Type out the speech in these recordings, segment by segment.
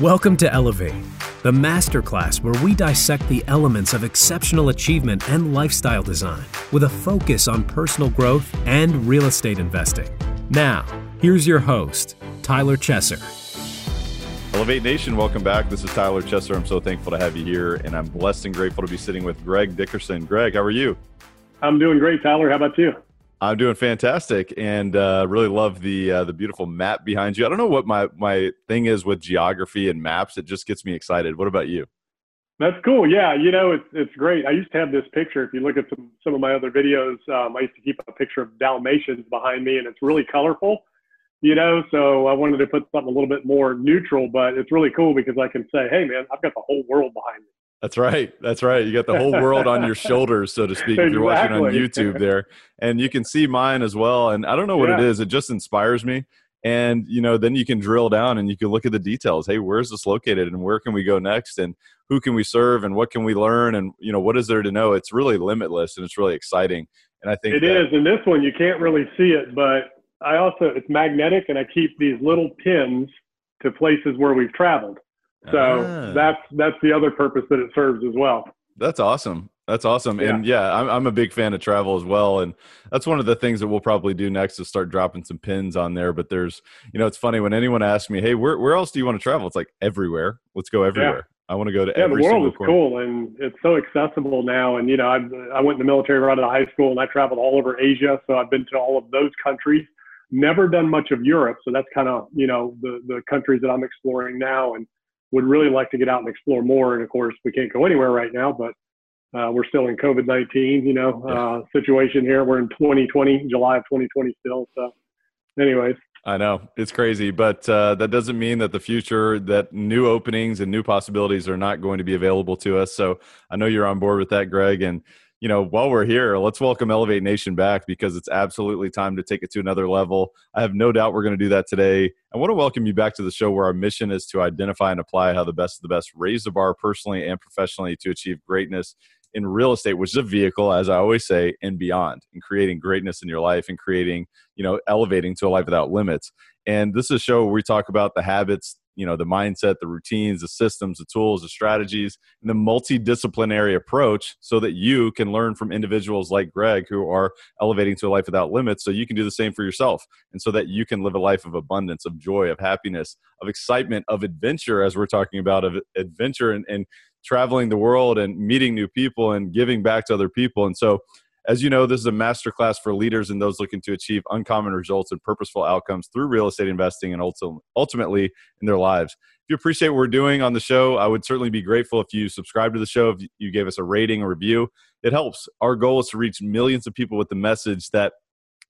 Welcome to Elevate, the masterclass where we dissect the elements of exceptional achievement and lifestyle design with a focus on personal growth and real estate investing. Now, here's your host, Tyler Chesser. Elevate Nation, welcome back. This is Tyler Chesser. I'm so thankful to have you here, and I'm blessed and grateful to be sitting with Greg Dickerson. Greg, how are you? I'm doing great, Tyler. How about you? I'm doing fantastic, and uh, really love the uh, the beautiful map behind you. I don't know what my my thing is with geography and maps. It just gets me excited. What about you? That's cool. Yeah, you know, it's it's great. I used to have this picture. If you look at some some of my other videos, um, I used to keep a picture of Dalmatians behind me, and it's really colorful. You know, so I wanted to put something a little bit more neutral, but it's really cool because I can say, "Hey, man, I've got the whole world behind me." That's right. That's right. You got the whole world on your shoulders, so to speak, if you're watching on YouTube there. And you can see mine as well. And I don't know what yeah. it is. It just inspires me. And, you know, then you can drill down and you can look at the details. Hey, where's this located and where can we go next? And who can we serve and what can we learn? And, you know, what is there to know? It's really limitless and it's really exciting. And I think it that, is. And this one, you can't really see it, but I also, it's magnetic and I keep these little pins to places where we've traveled. So ah. that's that's the other purpose that it serves as well. That's awesome. That's awesome. Yeah. And yeah, I'm, I'm a big fan of travel as well. And that's one of the things that we'll probably do next is start dropping some pins on there. But there's, you know, it's funny when anyone asks me, Hey, where, where else do you want to travel? It's like everywhere. Let's go everywhere. Yeah. I want to go to yeah, every the world is corner. cool and it's so accessible now. And, you know, I, I went in the military right out of high school and I traveled all over Asia. So I've been to all of those countries, never done much of Europe. So that's kind of, you know, the, the countries that I'm exploring now. And, would really like to get out and explore more. And of course, we can't go anywhere right now, but uh, we're still in COVID 19, you know, uh, situation here. We're in 2020, July of 2020 still. So, anyways. I know it's crazy, but uh, that doesn't mean that the future, that new openings and new possibilities are not going to be available to us. So I know you're on board with that, Greg. And you know, while we're here, let's welcome Elevate Nation back because it's absolutely time to take it to another level. I have no doubt we're going to do that today. I want to welcome you back to the show where our mission is to identify and apply how the best of the best raise the bar personally and professionally to achieve greatness in real estate, which is a vehicle, as I always say, and beyond, in creating greatness in your life and creating, you know, elevating to a life without limits. And this is a show where we talk about the habits, you know the mindset the routines the systems the tools the strategies and the multidisciplinary approach so that you can learn from individuals like greg who are elevating to a life without limits so you can do the same for yourself and so that you can live a life of abundance of joy of happiness of excitement of adventure as we're talking about of adventure and, and traveling the world and meeting new people and giving back to other people. And so as you know, this is a masterclass for leaders and those looking to achieve uncommon results and purposeful outcomes through real estate investing and ultimately in their lives. If you appreciate what we're doing on the show, I would certainly be grateful if you subscribe to the show, if you gave us a rating or review. It helps. Our goal is to reach millions of people with the message that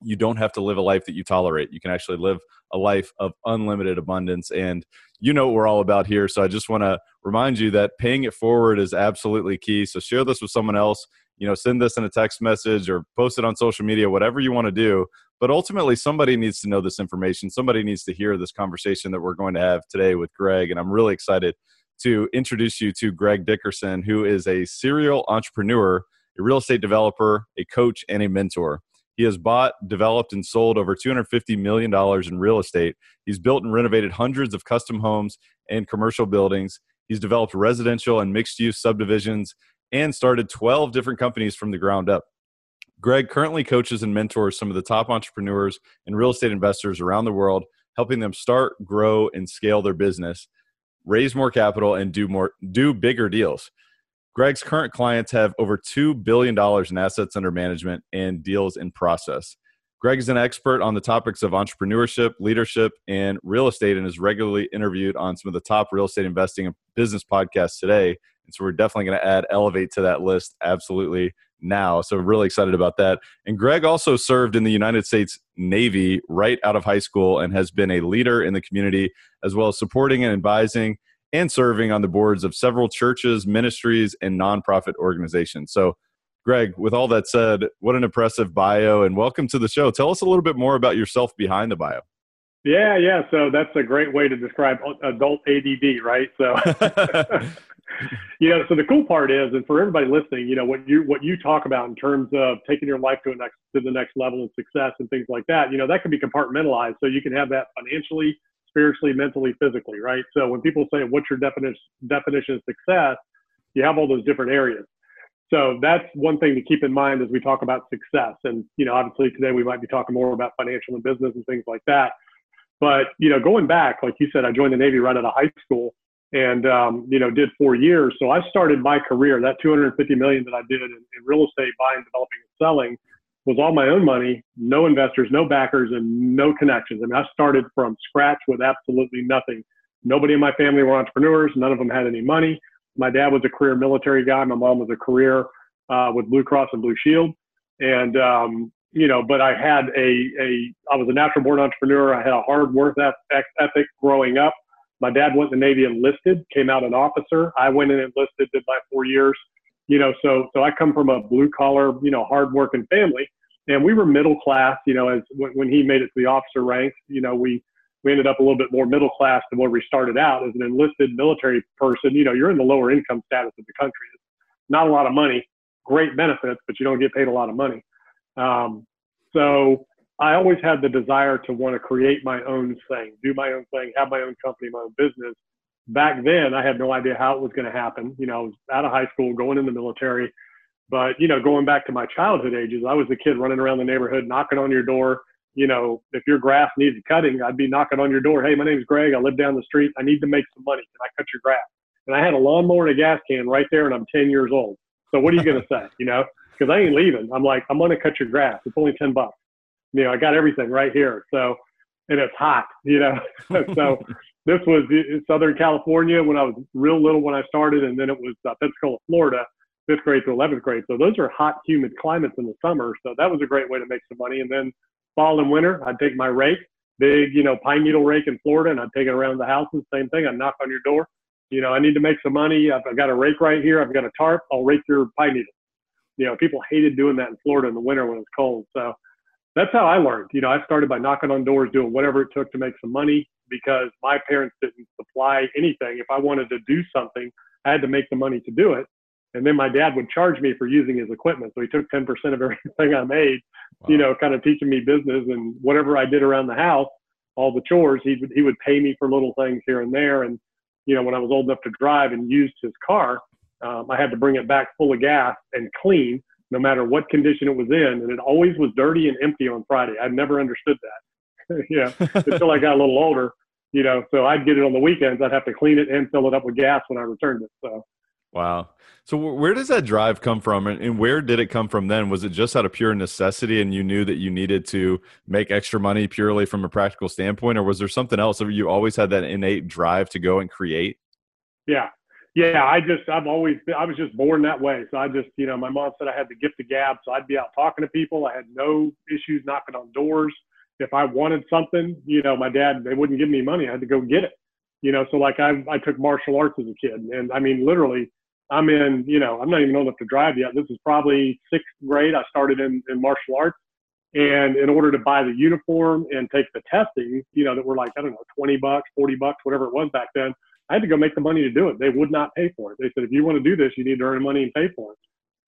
you don't have to live a life that you tolerate. You can actually live a life of unlimited abundance. And you know what we're all about here. So I just want to remind you that paying it forward is absolutely key. So share this with someone else you know send this in a text message or post it on social media whatever you want to do but ultimately somebody needs to know this information somebody needs to hear this conversation that we're going to have today with greg and i'm really excited to introduce you to greg dickerson who is a serial entrepreneur a real estate developer a coach and a mentor he has bought, developed, and sold over $250 million in real estate. He's built and renovated hundreds of custom homes and commercial buildings. He's developed residential and mixed use subdivisions and started 12 different companies from the ground up. Greg currently coaches and mentors some of the top entrepreneurs and real estate investors around the world, helping them start, grow, and scale their business, raise more capital, and do more do bigger deals. Greg's current clients have over $2 billion in assets under management and deals in process. Greg is an expert on the topics of entrepreneurship, leadership, and real estate, and is regularly interviewed on some of the top real estate investing and business podcasts today, and so we're definitely going to add Elevate to that list absolutely now. So really excited about that. And Greg also served in the United States Navy right out of high school and has been a leader in the community as well as supporting and advising and serving on the boards of several churches, ministries, and nonprofit organizations. So Greg, with all that said, what an impressive bio and welcome to the show. Tell us a little bit more about yourself behind the bio. Yeah, yeah. So that's a great way to describe adult ADD, right? So you know, so the cool part is, and for everybody listening, you know, what you what you talk about in terms of taking your life to a next to the next level of success and things like that, you know, that can be compartmentalized. So you can have that financially, spiritually, mentally, physically, right? So when people say, what's your definition, definition of success? You have all those different areas. So that's one thing to keep in mind as we talk about success. And, you know, obviously today we might be talking more about financial and business and things like that. But, you know, going back, like you said, I joined the Navy right out of high school and, um, you know, did four years. So I started my career, that 250 million that I did in, in real estate, buying, developing, and selling was all my own money, no investors, no backers, and no connections. I mean, I started from scratch with absolutely nothing. Nobody in my family were entrepreneurs. None of them had any money. My dad was a career military guy. My mom was a career uh, with Blue Cross and Blue Shield. And, um, you know, but I had a, a, I was a natural born entrepreneur. I had a hard work ethic growing up. My dad went in the Navy enlisted, came out an officer. I went in enlisted, did my four years, you know, so, so I come from a blue collar, you know, hard working family and we were middle class, you know, as when, when he made it to the officer ranks, you know, we, we ended up a little bit more middle class than where we started out as an enlisted military person. You know, you're in the lower income status of the country. It's not a lot of money, great benefits, but you don't get paid a lot of money. Um, so I always had the desire to want to create my own thing, do my own thing, have my own company, my own business. Back then, I had no idea how it was going to happen. You know, I was out of high school, going in the military. But, you know, going back to my childhood ages, I was a kid running around the neighborhood, knocking on your door, you know, if your grass needed cutting, I'd be knocking on your door. Hey, my name's Greg. I live down the street. I need to make some money. Can I cut your grass? And I had a lawnmower and a gas can right there, and I'm 10 years old. So what are you going to say? You know, because I ain't leaving. I'm like, I'm going to cut your grass. It's only 10 bucks. You know, I got everything right here. So, and it's hot, you know. so this was Southern California when I was real little when I started, and then it was uh, Pensacola, Florida, fifth grade to 11th grade. So those are hot, humid climates in the summer. So that was a great way to make some money. And then fall and winter, I'd take my rake, big, you know, pine needle rake in Florida, and I'd take it around the houses. Same thing. I'd knock on your door. You know, I need to make some money. I've got a rake right here. I've got a tarp. I'll rake your pine needle. You know, people hated doing that in Florida in the winter when it's cold. So that's how I learned. You know, I started by knocking on doors, doing whatever it took to make some money because my parents didn't supply anything. If I wanted to do something, I had to make the money to do it. And then my dad would charge me for using his equipment. So he took 10% of everything I made, wow. you know, kind of teaching me business and whatever I did around the house, all the chores, he would, he would pay me for little things here and there. And, you know, when I was old enough to drive and used his car, um, I had to bring it back full of gas and clean no matter what condition it was in. And it always was dirty and empty on Friday. I never understood that. yeah. Until I got a little older, you know, so I'd get it on the weekends. I'd have to clean it and fill it up with gas when I returned it. So, Wow. So where does that drive come from and where did it come from then? Was it just out of pure necessity and you knew that you needed to make extra money purely from a practical standpoint or was there something else or you always had that innate drive to go and create? Yeah. Yeah, I just I've always I was just born that way. So I just, you know, my mom said I had the gift of gab, so I'd be out talking to people. I had no issues knocking on doors. If I wanted something, you know, my dad they wouldn't give me money. I had to go get it. You know, so like I I took martial arts as a kid and I mean literally I'm in, you know, I'm not even old enough to drive yet. This is probably sixth grade. I started in, in martial arts. And in order to buy the uniform and take the testing, you know, that were like, I don't know, 20 bucks, 40 bucks, whatever it was back then, I had to go make the money to do it. They would not pay for it. They said, if you want to do this, you need to earn money and pay for it.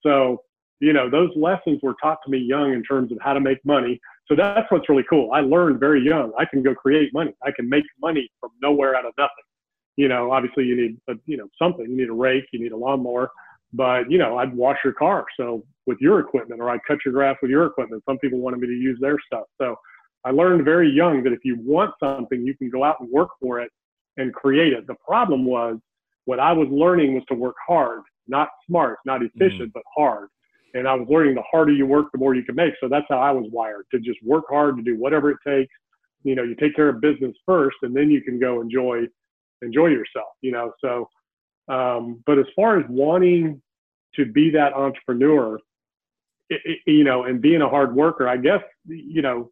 So, you know, those lessons were taught to me young in terms of how to make money. So that's what's really cool. I learned very young. I can go create money. I can make money from nowhere out of nothing you know, obviously you need, a, you know, something. You need a rake, you need a lawnmower, but you know, I'd wash your car. So with your equipment, or I'd cut your grass with your equipment. Some people wanted me to use their stuff. So I learned very young that if you want something, you can go out and work for it and create it. The problem was what I was learning was to work hard, not smart, not efficient, mm. but hard. And I was learning the harder you work, the more you can make. So that's how I was wired to just work hard, to do whatever it takes. You know, you take care of business first, and then you can go enjoy enjoy yourself, you know. So, um, but as far as wanting to be that entrepreneur, it, it, you know, and being a hard worker, I guess, you know,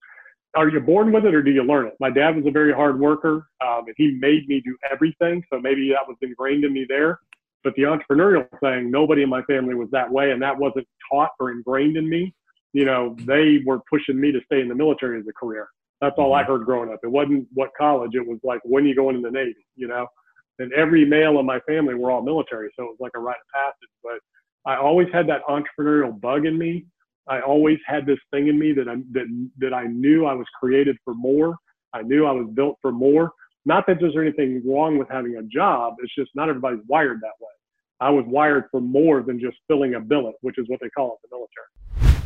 are you born with it or do you learn it? My dad was a very hard worker, um, and he made me do everything. So maybe that was ingrained in me there. But the entrepreneurial thing, nobody in my family was that way, and that wasn't taught or ingrained in me. You know, they were pushing me to stay in the military as a career. That's all I mm-hmm. heard growing up. It wasn't what college. It was like when you going in the Navy, you know. And every male in my family were all military, so it was like a rite of passage. But I always had that entrepreneurial bug in me. I always had this thing in me that I that that I knew I was created for more. I knew I was built for more. Not that there's anything wrong with having a job. It's just not everybody's wired that way. I was wired for more than just filling a billet, which is what they call it in the military.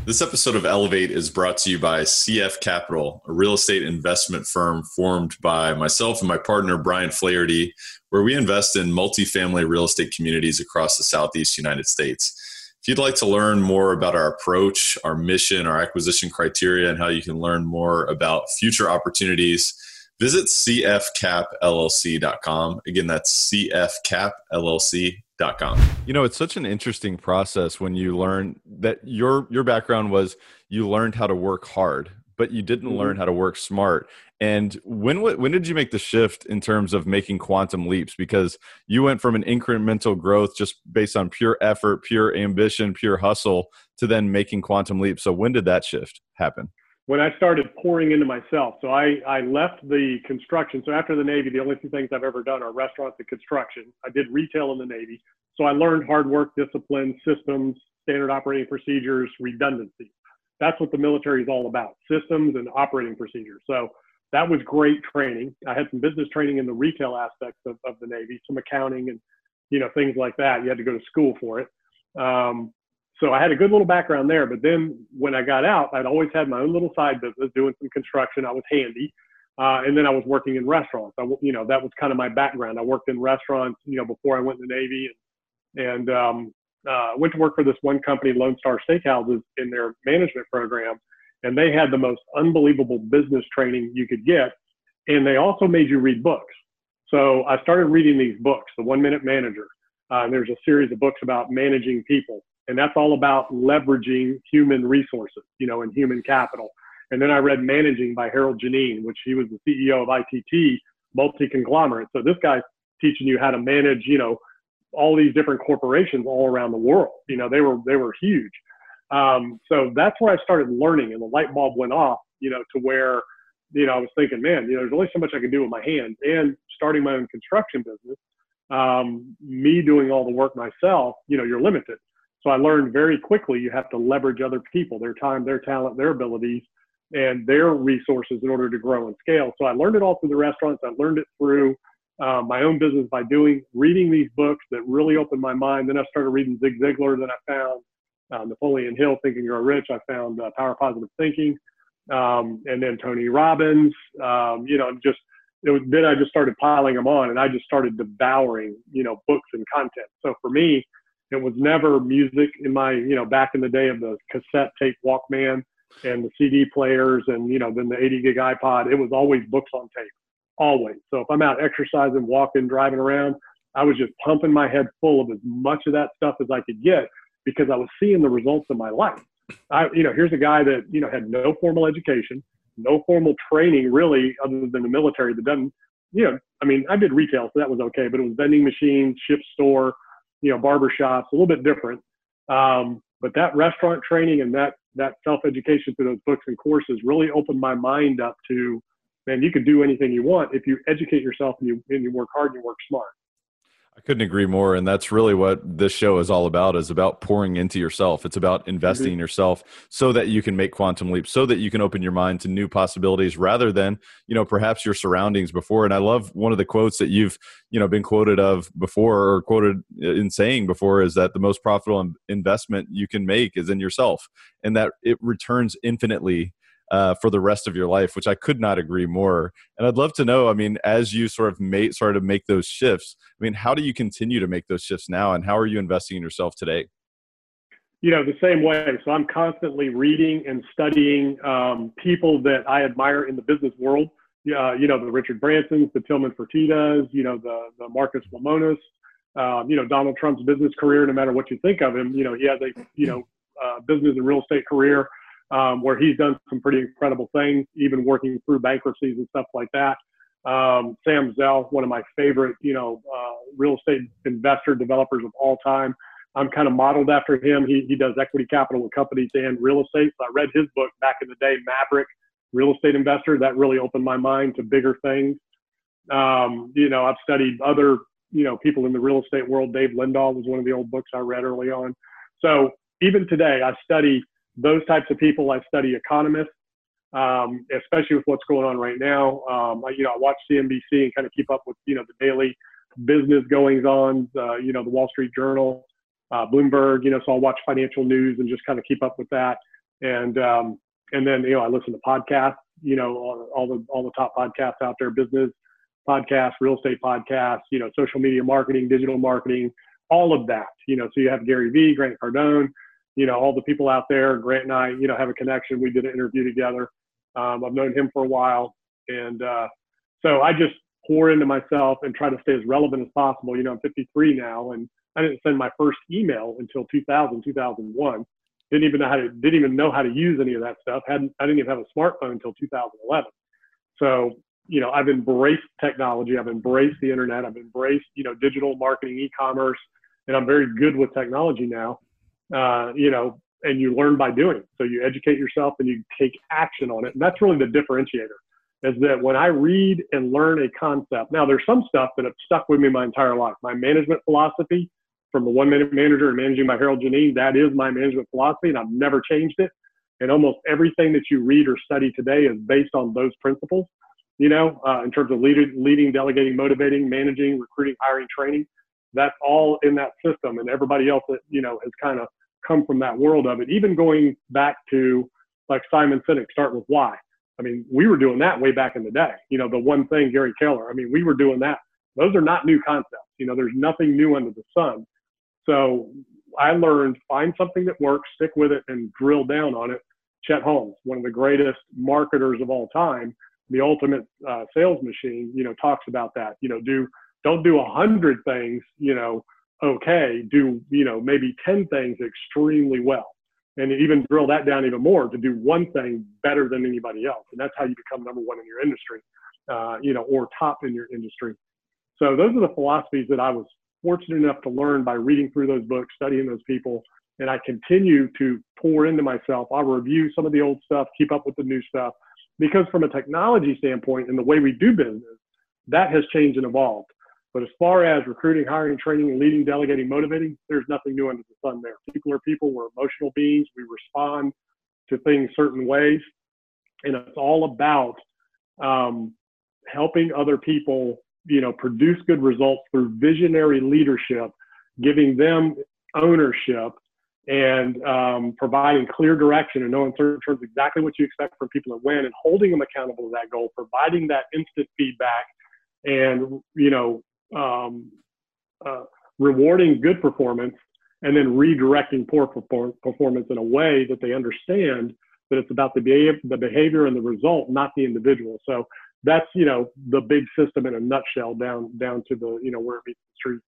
This episode of Elevate is brought to you by CF Capital, a real estate investment firm formed by myself and my partner, Brian Flaherty, where we invest in multifamily real estate communities across the Southeast United States. If you'd like to learn more about our approach, our mission, our acquisition criteria, and how you can learn more about future opportunities, visit cfcapllc.com. Again, that's cfcapllc.com. You know, it's such an interesting process when you learn that your your background was you learned how to work hard, but you didn't mm-hmm. learn how to work smart. And when when did you make the shift in terms of making quantum leaps? Because you went from an incremental growth just based on pure effort, pure ambition, pure hustle, to then making quantum leaps. So when did that shift happen? When I started pouring into myself. So I, I left the construction. So after the Navy, the only two things I've ever done are restaurants and construction. I did retail in the Navy. So I learned hard work, discipline, systems, standard operating procedures, redundancy. That's what the military is all about systems and operating procedures. So that was great training. I had some business training in the retail aspects of, of the Navy, some accounting and you know things like that. You had to go to school for it. Um, so I had a good little background there. But then when I got out, I'd always had my own little side business doing some construction. I was handy. Uh, and then I was working in restaurants. I, you know, that was kind of my background. I worked in restaurants, you know, before I went in the Navy, and, and um, uh, went to work for this one company, Lone Star Steakhouses, in their management program and they had the most unbelievable business training you could get. And they also made you read books. So I started reading these books, The One Minute Manager. Uh, there's a series of books about managing people. And that's all about leveraging human resources, you know, and human capital. And then I read Managing by Harold Geneen, which he was the CEO of ITT, multi conglomerate. So this guy's teaching you how to manage, you know, all these different corporations all around the world. You know, they were they were huge. Um, so that's where I started learning, and the light bulb went off, you know, to where, you know, I was thinking, man, you know, there's only so much I can do with my hands. And starting my own construction business, um, me doing all the work myself, you know, you're limited. So I learned very quickly you have to leverage other people, their time, their talent, their abilities, and their resources in order to grow and scale. So I learned it all through the restaurants. I learned it through uh, my own business by doing reading these books that really opened my mind. Then I started reading Zig Ziglar. Then I found uh, Napoleon Hill, Think and Grow Rich. I found uh, Power Positive Thinking, um, and then Tony Robbins. Um, you know, just it was, then I just started piling them on, and I just started devouring, you know, books and content. So for me, it was never music in my, you know, back in the day of the cassette tape Walkman and the CD players, and you know, then the 80 gig iPod. It was always books on tape, always. So if I'm out exercising, walking, driving around, I was just pumping my head full of as much of that stuff as I could get because I was seeing the results of my life. I, you know, here's a guy that, you know, had no formal education, no formal training really other than the military that doesn't, you know, I mean, I did retail, so that was okay, but it was vending machines, ship store, you know, barber shops, a little bit different. Um, but that restaurant training and that, that self-education through those books and courses really opened my mind up to, man, you can do anything you want if you educate yourself and you, and you work hard and you work smart. I couldn't agree more. And that's really what this show is all about is about pouring into yourself. It's about investing mm-hmm. in yourself so that you can make quantum leaps, so that you can open your mind to new possibilities rather than, you know, perhaps your surroundings before. And I love one of the quotes that you've, you know, been quoted of before or quoted in saying before is that the most profitable investment you can make is in yourself and that it returns infinitely uh, for the rest of your life, which I could not agree more. And I'd love to know, I mean, as you sort of made, started to make those shifts, I mean, how do you continue to make those shifts now, and how are you investing in yourself today? You know, the same way. So I'm constantly reading and studying um, people that I admire in the business world. Uh, you know, the Richard Bransons, the Tilman Fertittas, you know, the, the Marcus Lemonis, um, you know, Donald Trump's business career, no matter what you think of him, you know, he has a, you know, uh, business and real estate career um, where he's done some pretty incredible things, even working through bankruptcies and stuff like that. Um, Sam Zell, one of my favorite, you know, uh, real estate investor developers of all time. I'm kind of modeled after him. He, he does equity capital with companies and real estate. So I read his book back in the day, Maverick Real Estate Investor. That really opened my mind to bigger things. Um, you know, I've studied other, you know, people in the real estate world. Dave Lindahl was one of the old books I read early on. So even today, I study those types of people. I study economists. um, especially with what's going on right now. Um, I, you know, I watch CNBC and kind of keep up with you know the daily business goings on. Uh, you know, the Wall Street Journal, uh, Bloomberg. You know, so I'll watch financial news and just kind of keep up with that. And um, and then you know I listen to podcasts. You know, all, all the all the top podcasts out there, business podcasts, real estate podcasts. You know, social media marketing, digital marketing, all of that. You know, so you have Gary Vee, Grant Cardone. You know, all the people out there. Grant and I, you know, have a connection. We did an interview together. Um, I've known him for a while, and uh, so I just pour into myself and try to stay as relevant as possible. You know, I'm 53 now, and I didn't send my first email until 2000, 2001. Didn't even know how to didn't even know how to use any of that stuff. Hadn't I didn't even have a smartphone until 2011. So you know, I've embraced technology. I've embraced the internet. I've embraced you know digital marketing, e-commerce, and I'm very good with technology now. Uh, you know, and you learn by doing. So you educate yourself and you take action on it. And that's really the differentiator is that when I read and learn a concept, now there's some stuff that have stuck with me my entire life. My management philosophy from the one minute manager and managing by Harold Geneen, that is my management philosophy and I've never changed it. And almost everything that you read or study today is based on those principles, you know, uh, in terms of leading, delegating, motivating, managing, recruiting, hiring, training. That's all in that system. And everybody else that, you know, has kind of come from that world of it. Even going back to like Simon Sinek, start with why. I mean, we were doing that way back in the day. You know, the one thing, Gary Keller. I mean, we were doing that. Those are not new concepts. You know, there's nothing new under the sun. So I learned find something that works, stick with it, and drill down on it. Chet Holmes, one of the greatest marketers of all time, the ultimate uh, sales machine, you know, talks about that. You know, do don't do a hundred things, you know, okay, do, you know, maybe 10 things extremely well. And even drill that down even more to do one thing better than anybody else. And that's how you become number one in your industry, uh, you know, or top in your industry. So those are the philosophies that I was fortunate enough to learn by reading through those books, studying those people. And I continue to pour into myself. I'll review some of the old stuff, keep up with the new stuff, because from a technology standpoint and the way we do business, that has changed and evolved. But as far as recruiting, hiring, training, leading, delegating, motivating, there's nothing new under the sun there. People are people. We're emotional beings. We respond to things certain ways. And it's all about um, helping other people, you know, produce good results through visionary leadership, giving them ownership and um, providing clear direction and knowing certain terms exactly what you expect from people to win and holding them accountable to that goal, providing that instant feedback and you know um, uh, rewarding good performance and then redirecting poor performance in a way that they understand that it's about the behavior, the behavior and the result, not the individual. So that's you know the big system in a nutshell down down to the you know where it meets the street.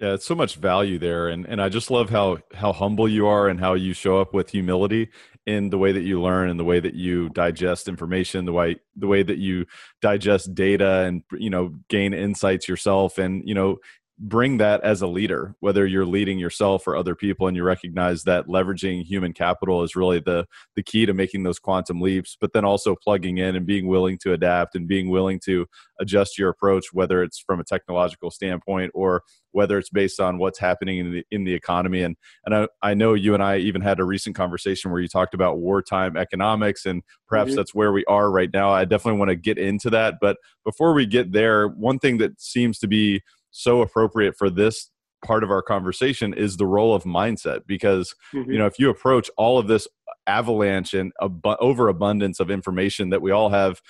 Yeah, it's so much value there, and and I just love how how humble you are and how you show up with humility in the way that you learn and the way that you digest information, the way the way that you digest data and you know gain insights yourself, and you know bring that as a leader whether you're leading yourself or other people and you recognize that leveraging human capital is really the the key to making those quantum leaps but then also plugging in and being willing to adapt and being willing to adjust your approach whether it's from a technological standpoint or whether it's based on what's happening in the in the economy and and I, I know you and I even had a recent conversation where you talked about wartime economics and perhaps mm-hmm. that's where we are right now I definitely want to get into that but before we get there one thing that seems to be so appropriate for this part of our conversation is the role of mindset because mm-hmm. you know if you approach all of this avalanche and ab- overabundance of information that we all have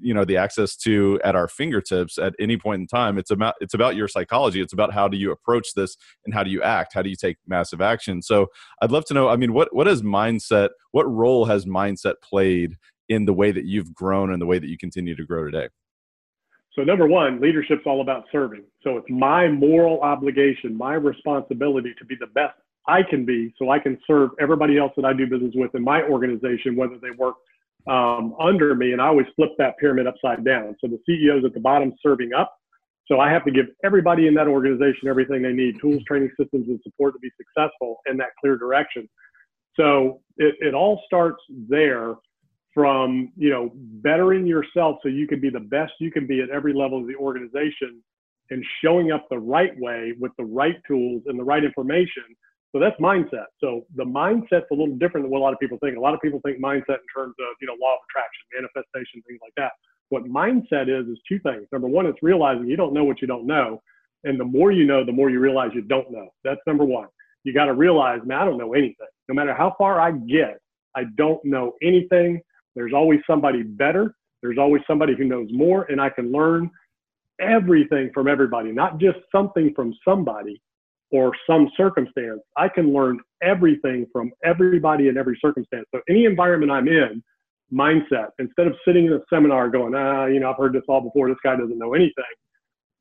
you know the access to at our fingertips at any point in time it's about it's about your psychology. It's about how do you approach this and how do you act? How do you take massive action? So i'd love to know i mean what what has mindset what role has mindset played in the way that you've grown and the way that you continue to grow today so number one, leadership's all about serving. So it's my moral obligation, my responsibility to be the best I can be so I can serve everybody else that I do business with in my organization, whether they work um, under me. And I always flip that pyramid upside down. So the CEO's at the bottom serving up. So I have to give everybody in that organization everything they need, tools, training systems, and support to be successful in that clear direction. So it, it all starts there from you know bettering yourself so you can be the best you can be at every level of the organization and showing up the right way with the right tools and the right information So that's mindset. So the mindset's a little different than what a lot of people think. A lot of people think mindset in terms of, you know, law of attraction, manifestation, things like that. What mindset is, is two things. Number one, it's realizing you don't know what you don't know. And the more you know, the more you realize you don't know. That's number one. You got to realize, man, I don't know anything. No matter how far I get, I don't know anything. There's always somebody better. There's always somebody who knows more, and I can learn everything from everybody, not just something from somebody or some circumstance. I can learn everything from everybody in every circumstance. So any environment I'm in, mindset, instead of sitting in a seminar going, ah, you know, I've heard this all before, this guy doesn't know anything.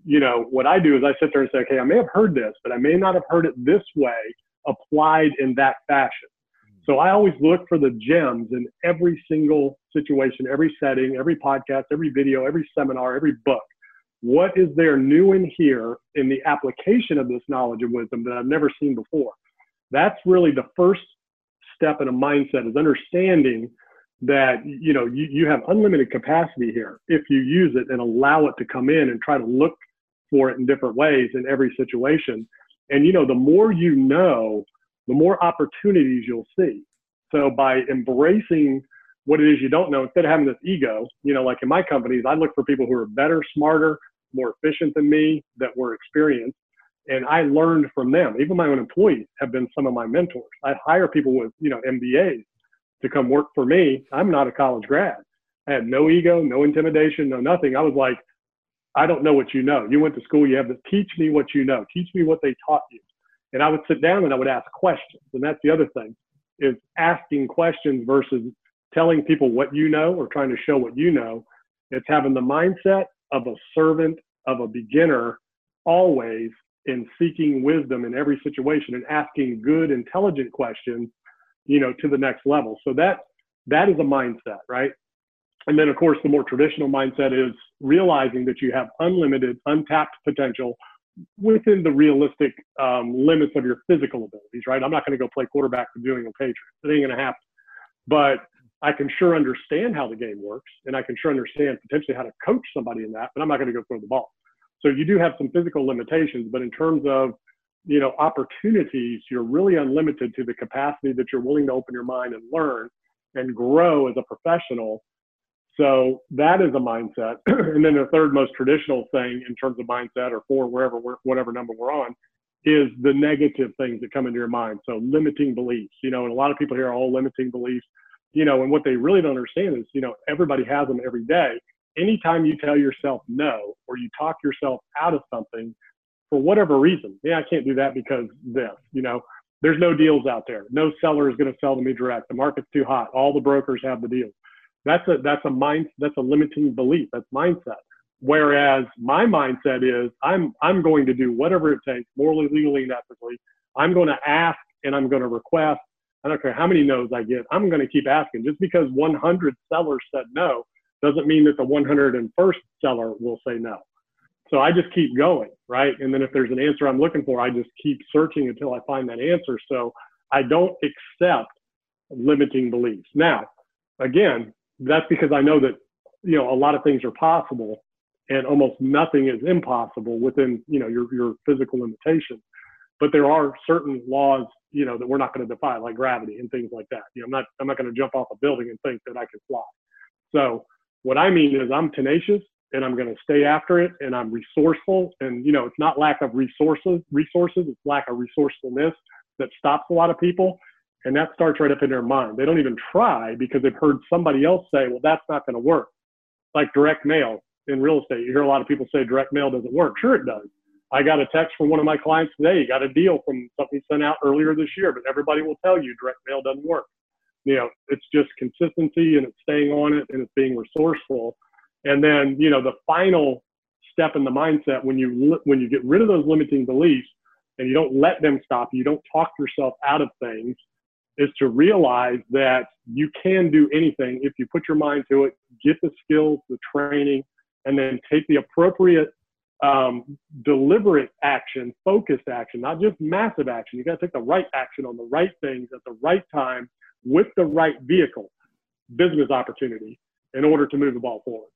You know, what I do is I sit there and say, okay, I may have heard this, but I may not have heard it this way applied in that fashion. So I always look for the gems in every single situation, every setting, every podcast, every video, every seminar, every book. What is there new in here in the application of this knowledge and wisdom that I've never seen before? That's really the first step in a mindset is understanding that you know you, you have unlimited capacity here if you use it and allow it to come in and try to look for it in different ways in every situation. And you know, the more you know, the more opportunities you'll see. So by embracing what it is you don't know, instead of having this ego, you know, like in my companies, I look for people who are better, smarter, more efficient than me, that were experienced. And I learned from them. Even my own employees have been some of my mentors. I hire people with, you know, MBAs to come work for me. I'm not a college grad. I had no ego, no intimidation, no nothing. I was like, I don't know what you know. You went to school, you have to teach me what you know. Teach me what they taught you. And I would sit down and I would ask questions. And that's the other thing is asking questions versus telling people what you know or trying to show what you know. It's having the mindset of a servant, of a beginner, always in seeking wisdom in every situation and asking good, intelligent questions, you know, to the next level. So that that is a mindset, right? And then of course the more traditional mindset is realizing that you have unlimited, untapped potential within the realistic um, limits of your physical abilities, right? I'm not going to go play quarterback for doing a Patriots. It ain't going to happen. But I can sure understand how the game works, and I can sure understand potentially how to coach somebody in that. But I'm not going to go throw the ball. So you do have some physical limitations, but in terms of you know opportunities, you're really unlimited to the capacity that you're willing to open your mind and learn and grow as a professional so that is a mindset. and then the third most traditional thing in terms of mindset or for wherever whatever number we're on is the negative things that come into your mind. So limiting beliefs, you know, and a lot of people here are all limiting beliefs, you know, and what they really don't understand is, you know, everybody has them every day. Anytime you tell yourself no or you talk yourself out of something for whatever reason, yeah, I can't do that because this, you know, there's no deals out there. No seller is going to sell to me direct. The market's too hot. All the brokers have the deals that's a that's a mind that's a limiting belief. That's mindset. Whereas my mindset is I'm I'm going to do whatever it takes, morally, legally, and ethically. I'm going to ask and I'm going to request. I don't care how many no's I get. I'm going to keep asking. Just because 100 sellers said no doesn't mean that the 101st seller will say no. So I just keep going, right? And then if there's an answer I'm looking for, I just keep searching until I find that answer. So I don't accept limiting beliefs. Now, again, that's because I know that you know a lot of things are possible and almost nothing is impossible within you know your your physical limitations but there are certain laws you know that we're not going to defy like gravity and things like that. You know i'm not i'm not going to jump off a building and think that i can fly. So what i mean is i'm tenacious and i'm going to stay after it and i'm resourceful and you know it's not lack of resources resources it's lack of resourcefulness that stops a lot of people and that starts right up in their mind. They don't even try because they've heard somebody else say, well, that's not going to work. Like direct mail in real estate. You hear a lot of people say direct mail doesn't work. Sure, it does. I got a text from one of my clients today. He got a deal from something sent out earlier this year, but everybody will tell you direct mail doesn't work. You know, it's just consistency and it's staying on it and it's being resourceful. And then, you know, the final step in the mindset when you when you get rid of those limiting beliefs and you don't let them stop you, you don't talk yourself out of things is to realize that you can do anything if you put your mind to it, get the skills, the training, and then take the appropriate um, deliberate action, focused action, not just massive action. You got to take the right action on the right things at the right time with the right vehicle, business opportunity, in order to move the ball forward.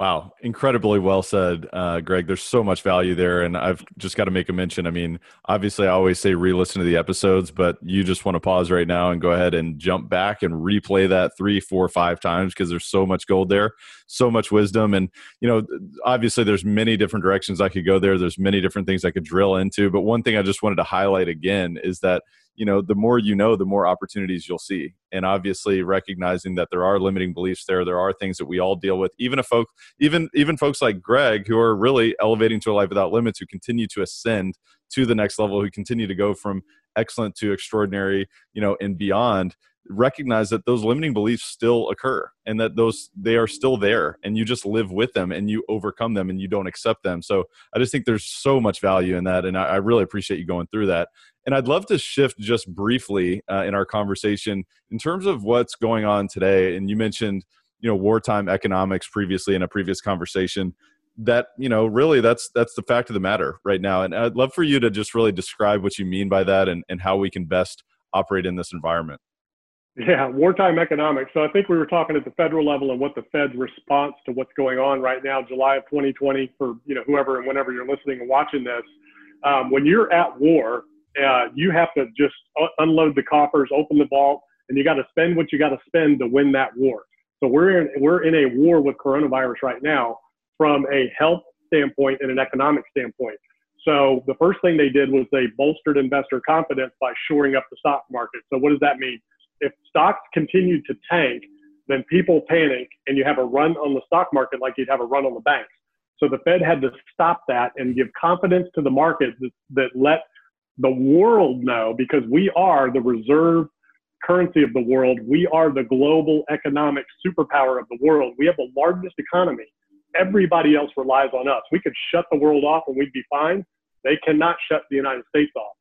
Wow, incredibly well said, uh, Greg. There's so much value there, and I've just got to make a mention. I mean, obviously, I always say re-listen to the episodes, but you just want to pause right now and go ahead and jump back and replay that three, four, five times because there's so much gold there, so much wisdom, and you know, obviously, there's many different directions I could go there. There's many different things I could drill into, but one thing I just wanted to highlight again is that you know the more you know the more opportunities you'll see. And obviously recognizing that there are limiting beliefs there there are things that we all deal with. Even a folk even even folks like greg who are really elevating to a life without limits who continue to ascend to the next level who continue to go from excellent to extraordinary you know and beyond recognize that those limiting beliefs still occur and that those they are still there and you just live with them and you overcome them and you don't accept them. So i just think there's so much value in that and i, I really appreciate you going through that and I'd love to shift just briefly uh, in our conversation in terms of what's going on today. And you mentioned, you know, wartime economics previously in a previous conversation. That you know, really, that's that's the fact of the matter right now. And I'd love for you to just really describe what you mean by that and, and how we can best operate in this environment. Yeah, wartime economics. So I think we were talking at the federal level and what the Fed's response to what's going on right now, July of 2020, for you know whoever and whenever you're listening and watching this. Um, when you're at war, uh, you have to just unload the coffers, open the vault, and you got to spend what you got to spend to win that war. So we're in, we're in a war with coronavirus right now from a health standpoint and an economic standpoint. So the first thing they did was they bolstered investor confidence by shoring up the stock market. So what does that mean? If stocks continue to tank, then people panic and you have a run on the stock market like you'd have a run on the banks. So the Fed had to stop that and give confidence to the market that, that let the world know because we are the reserve currency of the world. We are the global economic superpower of the world. We have the largest economy. Everybody else relies on us. We could shut the world off and we'd be fine. They cannot shut the United States off.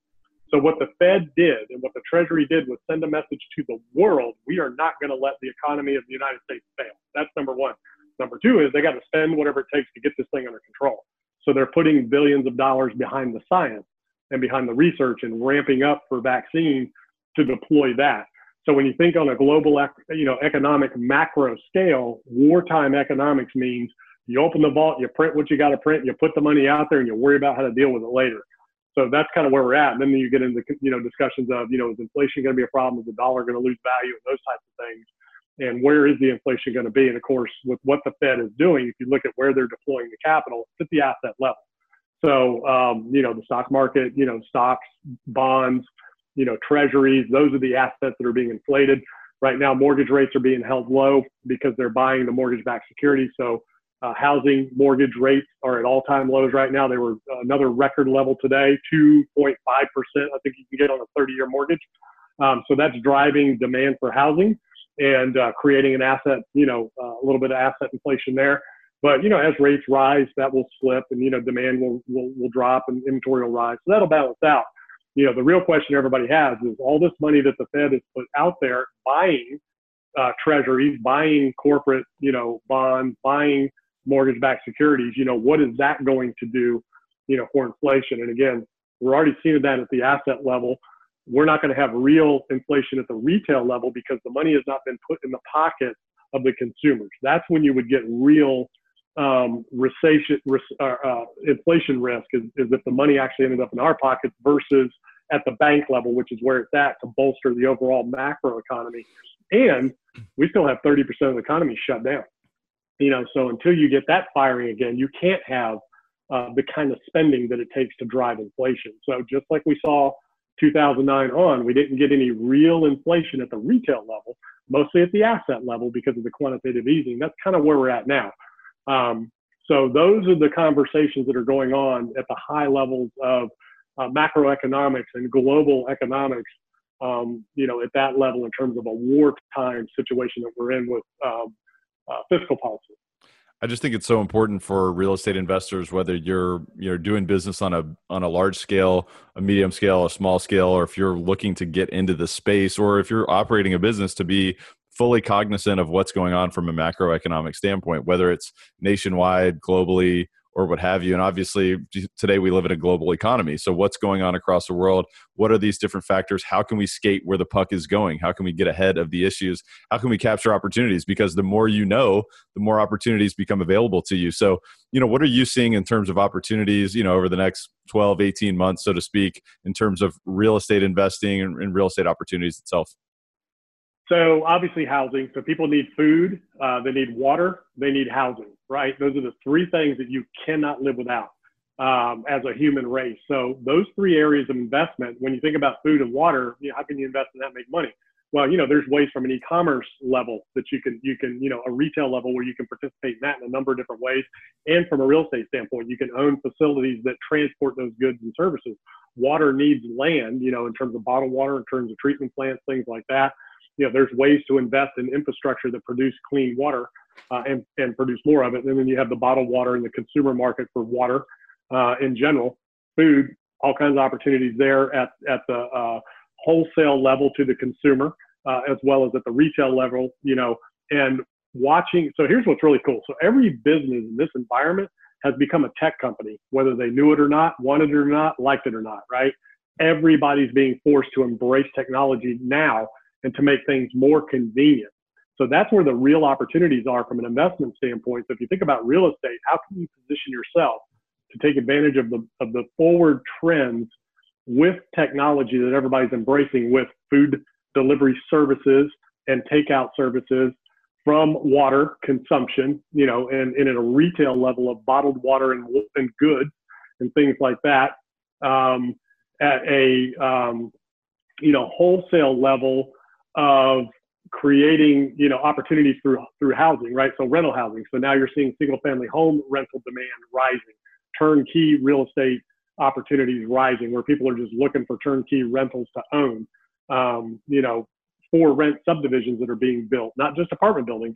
So what the Fed did and what the Treasury did was send a message to the world. We are not going to let the economy of the United States fail. That's number one. Number two is they got to spend whatever it takes to get this thing under control. So they're putting billions of dollars behind the science and behind the research and ramping up for vaccine to deploy that. So when you think on a global, you know, economic macro scale, wartime economics means you open the vault, you print what you got to print, you put the money out there, and you worry about how to deal with it later. So that's kind of where we're at. And then you get into, you know, discussions of, you know, is inflation going to be a problem? Is the dollar going to lose value? And those types of things. And where is the inflation going to be? And of course, with what the Fed is doing, if you look at where they're deploying the capital, it's at the asset level. So, um, you know, the stock market, you know, stocks, bonds, you know, treasuries, those are the assets that are being inflated. Right now, mortgage rates are being held low because they're buying the mortgage backed securities. So, uh, housing mortgage rates are at all time lows right now. They were another record level today, 2.5%. I think you can get on a 30 year mortgage. Um, so that's driving demand for housing and uh, creating an asset, you know, uh, a little bit of asset inflation there. But you know, as rates rise, that will slip, and you know, demand will will, will drop, and inventory will rise. So that'll balance out. You know, the real question everybody has is all this money that the Fed has put out there buying uh, treasuries, buying corporate, you know, bonds, buying mortgage-backed securities. You know, what is that going to do, you know, for inflation? And again, we're already seeing that at the asset level. We're not going to have real inflation at the retail level because the money has not been put in the pocket of the consumers. That's when you would get real um, recession, uh, uh, inflation risk is, is if the money actually ended up in our pockets versus at the bank level, which is where it's at to bolster the overall macro economy. And we still have 30% of the economy shut down. You know, so until you get that firing again, you can't have uh, the kind of spending that it takes to drive inflation. So just like we saw 2009 on, we didn't get any real inflation at the retail level, mostly at the asset level because of the quantitative easing. That's kind of where we're at now. Um, so those are the conversations that are going on at the high levels of uh, macroeconomics and global economics. Um, you know, at that level in terms of a wartime situation that we're in with um, uh, fiscal policy. I just think it's so important for real estate investors, whether you're you're doing business on a on a large scale, a medium scale, a small scale, or if you're looking to get into the space, or if you're operating a business to be fully cognizant of what's going on from a macroeconomic standpoint, whether it's nationwide, globally, or what have you. And obviously, today we live in a global economy. So, what's going on across the world? What are these different factors? How can we skate where the puck is going? How can we get ahead of the issues? How can we capture opportunities? Because the more you know, the more opportunities become available to you. So, you know, what are you seeing in terms of opportunities, you know, over the next 12, 18 months, so to speak, in terms of real estate investing and, and real estate opportunities itself? So obviously housing. So people need food, uh, they need water, they need housing, right? Those are the three things that you cannot live without um, as a human race. So those three areas of investment, when you think about food and water, you know, how can you invest in that, and make money? Well, you know, there's ways from an e-commerce level that you can, you can, you know, a retail level where you can participate in that in a number of different ways. And from a real estate standpoint, you can own facilities that transport those goods and services. Water needs land, you know, in terms of bottled water, in terms of treatment plants, things like that you know, there's ways to invest in infrastructure that produce clean water uh, and, and produce more of it. And then you have the bottled water in the consumer market for water uh, in general, food, all kinds of opportunities there at, at the uh, wholesale level to the consumer, uh, as well as at the retail level, you know, and watching. So here's what's really cool. So every business in this environment has become a tech company, whether they knew it or not, wanted it or not, liked it or not, right? Everybody's being forced to embrace technology now and to make things more convenient. So that's where the real opportunities are from an investment standpoint. So if you think about real estate, how can you position yourself to take advantage of the of the forward trends with technology that everybody's embracing with food delivery services and takeout services from water consumption, you know, and, and at a retail level of bottled water and, and goods and things like that, um, at a um, you know wholesale level of creating you know opportunities through through housing right? So rental housing. So now you're seeing single family home rental demand rising turnkey real estate opportunities rising where people are just looking for turnkey rentals to own um, you know for rent subdivisions that are being built not just apartment buildings.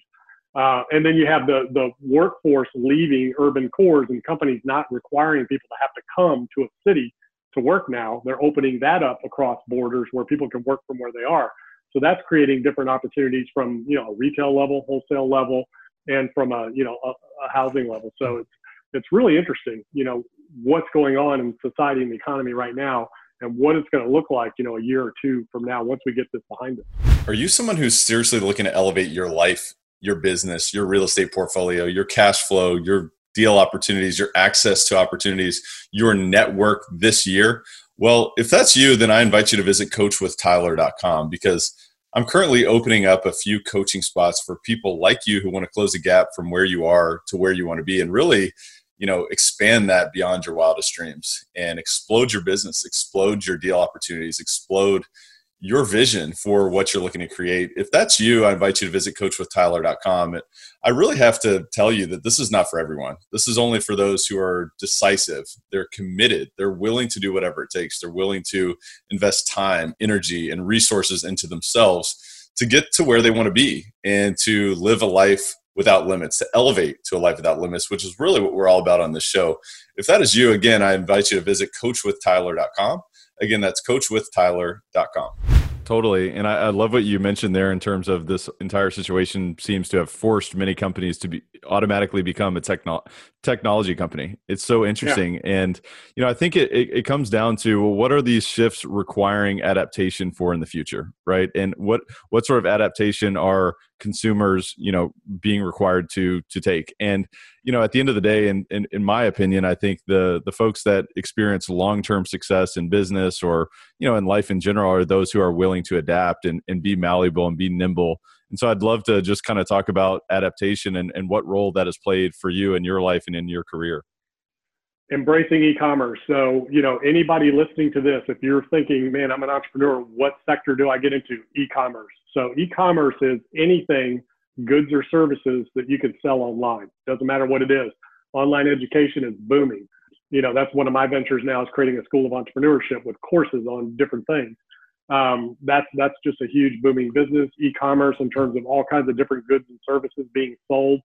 Uh, and then you have the the workforce leaving urban cores and companies not requiring people to have to come to a city to work now. They're opening that up across borders where people can work from where they are so that's creating different opportunities from you know a retail level, wholesale level, and from a you know a, a housing level. So it's it's really interesting, you know, what's going on in society and the economy right now and what it's going to look like, you know, a year or two from now once we get this behind us. Are you someone who's seriously looking to elevate your life, your business, your real estate portfolio, your cash flow, your deal opportunities, your access to opportunities, your network this year? Well, if that's you, then I invite you to visit coachwithtyler.com because I'm currently opening up a few coaching spots for people like you who want to close the gap from where you are to where you want to be and really, you know, expand that beyond your wildest dreams and explode your business, explode your deal opportunities, explode your vision for what you're looking to create. If that's you, I invite you to visit coachwithtyler.com. I really have to tell you that this is not for everyone. This is only for those who are decisive, they're committed, they're willing to do whatever it takes, they're willing to invest time, energy, and resources into themselves to get to where they want to be and to live a life without limits, to elevate to a life without limits, which is really what we're all about on this show. If that is you, again, I invite you to visit coachwithtyler.com. Again, that's coachwithtyler.com. Totally. And I, I, love what you mentioned there in terms of this entire situation seems to have forced many companies to be automatically become a techno- technology company. It's so interesting. Yeah. And, you know, I think it, it, it, comes down to well, what are these shifts requiring adaptation for in the future, right? And what, what sort of adaptation are consumers, you know, being required to, to take? And, you know, at the end of the day, in, in, in my opinion, I think the, the folks that experience long-term success in business or, you know, in life in general are those who are willing to adapt and, and be malleable and be nimble and so I'd love to just kind of talk about adaptation and, and what role that has played for you in your life and in your career. Embracing e-commerce. So, you know, anybody listening to this, if you're thinking, man, I'm an entrepreneur, what sector do I get into? E-commerce. So e-commerce is anything, goods or services that you can sell online. Doesn't matter what it is. Online education is booming. You know, that's one of my ventures now is creating a school of entrepreneurship with courses on different things um, that's that's just a huge booming business. E-commerce in terms of all kinds of different goods and services being sold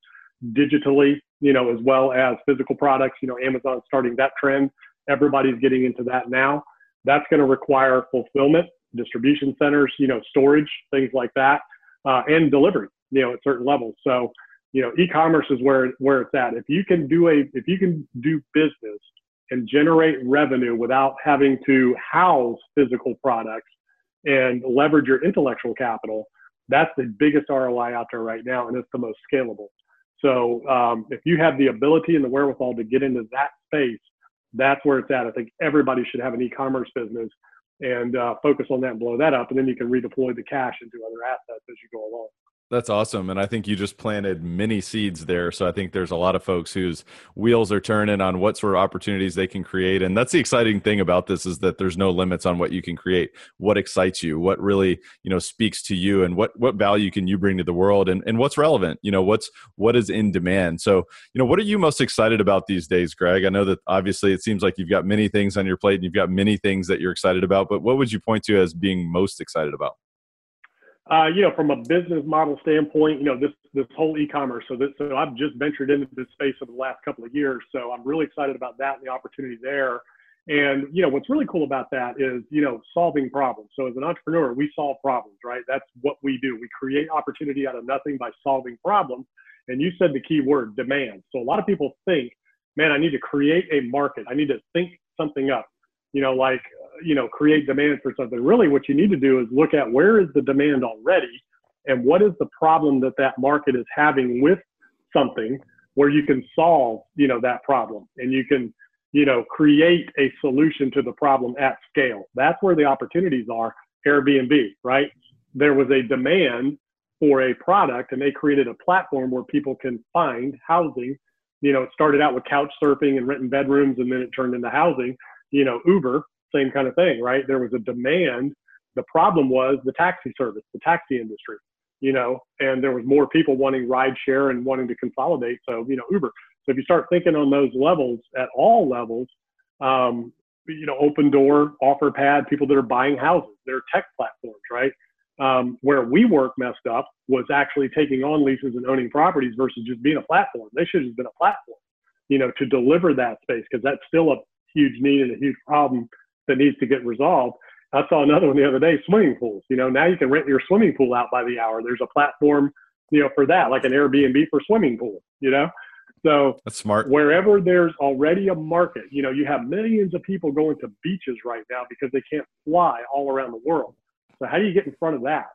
digitally, you know, as well as physical products. You know, Amazon starting that trend. Everybody's getting into that now. That's going to require fulfillment, distribution centers, you know, storage, things like that, uh, and delivery, you know, at certain levels. So You know, e-commerce is where where it's at. If you can do a if you can do business and generate revenue without having to house physical products and leverage your intellectual capital, that's the biggest ROI out there right now, and it's the most scalable. So um, if you have the ability and the wherewithal to get into that space, that's where it's at. I think everybody should have an e-commerce business and uh, focus on that and blow that up, and then you can redeploy the cash into other assets as you go along. That's awesome. And I think you just planted many seeds there. So I think there's a lot of folks whose wheels are turning on what sort of opportunities they can create. And that's the exciting thing about this is that there's no limits on what you can create, what excites you, what really, you know, speaks to you and what, what value can you bring to the world and, and what's relevant, you know, what's, what is in demand. So, you know, what are you most excited about these days, Greg? I know that obviously it seems like you've got many things on your plate and you've got many things that you're excited about, but what would you point to as being most excited about? Uh, you know, from a business model standpoint, you know, this this whole e-commerce. So this, so I've just ventured into this space over the last couple of years. So I'm really excited about that and the opportunity there. And you know, what's really cool about that is, you know, solving problems. So as an entrepreneur, we solve problems, right? That's what we do. We create opportunity out of nothing by solving problems. And you said the key word, demand. So a lot of people think, man, I need to create a market. I need to think something up. You know, like you know create demand for something. Really what you need to do is look at where is the demand already and what is the problem that that market is having with something where you can solve you know that problem and you can you know create a solution to the problem at scale. That's where the opportunities are. Airbnb right? There was a demand for a product and they created a platform where people can find housing. You know it started out with couch surfing and renting bedrooms and then it turned into housing you know uber same kind of thing, right? There was a demand. The problem was the taxi service, the taxi industry, you know, and there was more people wanting ride share and wanting to consolidate. So, you know, Uber. So if you start thinking on those levels at all levels, um, you know, Opendoor, offer pad, people that are buying houses, they're tech platforms, right? Um, where WeWork messed up was actually taking on leases and owning properties versus just being a platform. They should have been a platform, you know, to deliver that space because that's still a huge need and a huge problem that needs to get resolved. I saw another one the other day, swimming pools. You know, now you can rent your swimming pool out by the hour. There's a platform, you know, for that, like an Airbnb for swimming pools, you know? So that's smart. Wherever there's already a market, you know, you have millions of people going to beaches right now because they can't fly all around the world. So how do you get in front of that,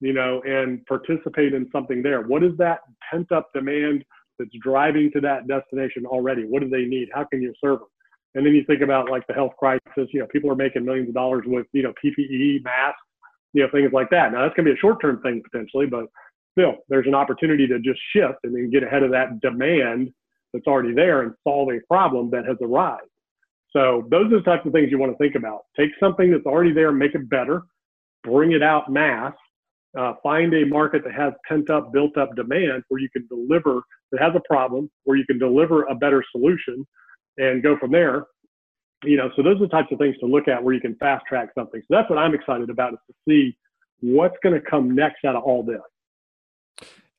you know, and participate in something there? What is that pent up demand that's driving to that destination already? What do they need? How can you serve them? And then you think about like the health crisis, you know, people are making millions of dollars with, you know, PPE, masks, you know, things like that. Now that's going to be a short term thing potentially, but still there's an opportunity to just shift and then get ahead of that demand that's already there and solve a problem that has arrived. So those are the types of things you want to think about. Take something that's already there, make it better, bring it out mass, uh, find a market that has pent up, built up demand where you can deliver, that has a problem, where you can deliver a better solution and go from there. You know, so those are the types of things to look at where you can fast track something. So that's what I'm excited about is to see what's going to come next out of all this.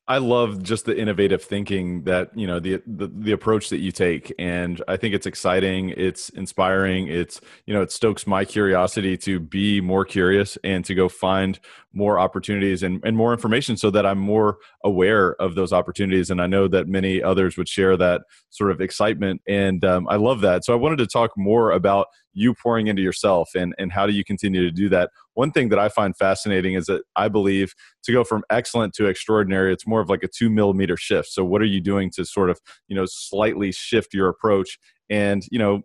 I love just the innovative thinking that you know the, the, the approach that you take, and I think it's exciting. It's inspiring. It's you know it stokes my curiosity to be more curious and to go find more opportunities and, and more information, so that I'm more aware of those opportunities. And I know that many others would share that sort of excitement, and um, I love that. So I wanted to talk more about you pouring into yourself and, and how do you continue to do that? One thing that i find fascinating is that i believe to go from excellent to extraordinary it's more of like a two millimeter shift. So what are you doing to sort of you know slightly shift your approach and you know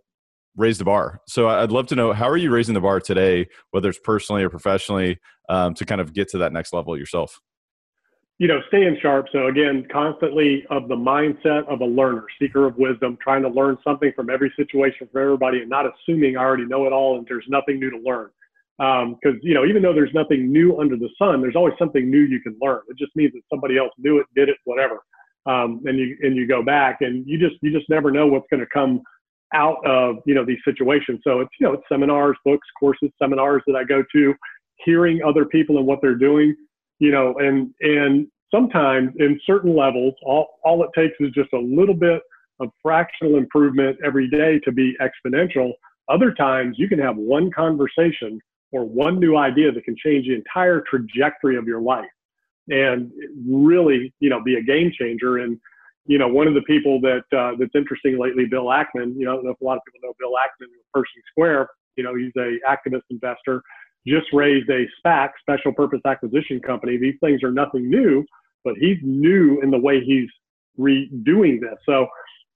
raise the bar? So i'd love to know how are you raising the bar today whether it's personally or professionally um, to kind of get to that next level yourself you know, staying sharp. So again, constantly of the mindset of a learner, seeker of wisdom, trying to learn something from every situation for everybody and not assuming I already know it all and there's nothing new to learn. Because, um, you know, even though there's nothing new under the sun, there's always something new you can learn. It just means that somebody else knew it, did it, whatever. Um, and you, and you go back and you just, you just never know what's going to come out of, you know, these situations. So it's, you know, it's seminars, books, courses, seminars that I go to, hearing other people and what they're doing you know, and and sometimes in certain levels, all all it takes is just a little bit of fractional improvement every day to be exponential. Other times, you can have one conversation or one new idea that can change the entire trajectory of your life. and really, you know, be a game changer. And you know, one of the people that uh, that's interesting lately, Bill Ackman. You know, I don't know if a lot of people know Bill Ackman Pershing Square. You know, he's a activist investor. Just raised a SPAC, special purpose acquisition company. These things are nothing new, but he's new in the way he's redoing this. So,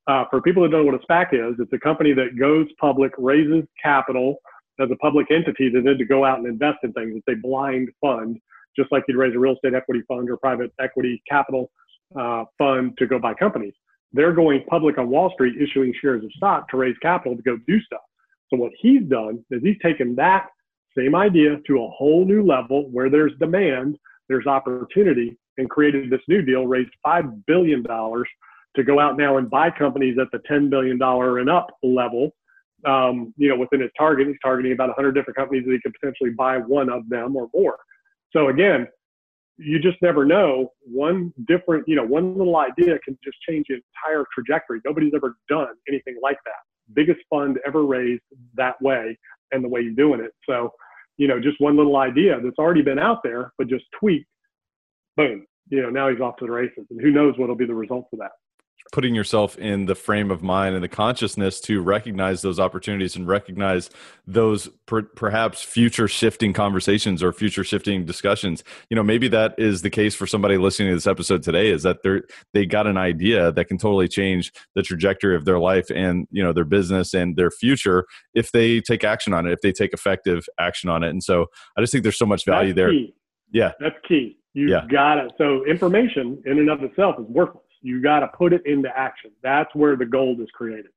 uh, for people that don't know what a SPAC is, it's a company that goes public, raises capital as a public entity, that then to go out and invest in things. It's a blind fund, just like you'd raise a real estate equity fund or private equity capital uh, fund to go buy companies. They're going public on Wall Street, issuing shares of stock to raise capital to go do stuff. So what he's done is he's taken that same idea to a whole new level where there's demand, there's opportunity, and created this new deal, raised five billion dollars to go out now and buy companies at the ten billion dollar and up level. Um, you know, within his target, he's targeting about 100 different companies that he could potentially buy one of them or more. So again, you just never know. One different, you know, one little idea can just change the entire trajectory. Nobody's ever done anything like that. Biggest fund ever raised that way and the way you're doing it. So, you know, just one little idea that's already been out there, but just tweaked, boom, you know, now he's off to the races. And who knows what'll be the result of that putting yourself in the frame of mind and the consciousness to recognize those opportunities and recognize those per, perhaps future shifting conversations or future shifting discussions. You know maybe that is the case for somebody listening to this episode today is that they're they got an idea that can totally change the trajectory of their life and you know their business and their future if they take action on it if they take effective action on it. And so i just think there's so much value that's there. key. yeah. That's key. You yeah. got it. So information in and of itself is worthless you got to put it into action. That's where the gold is created.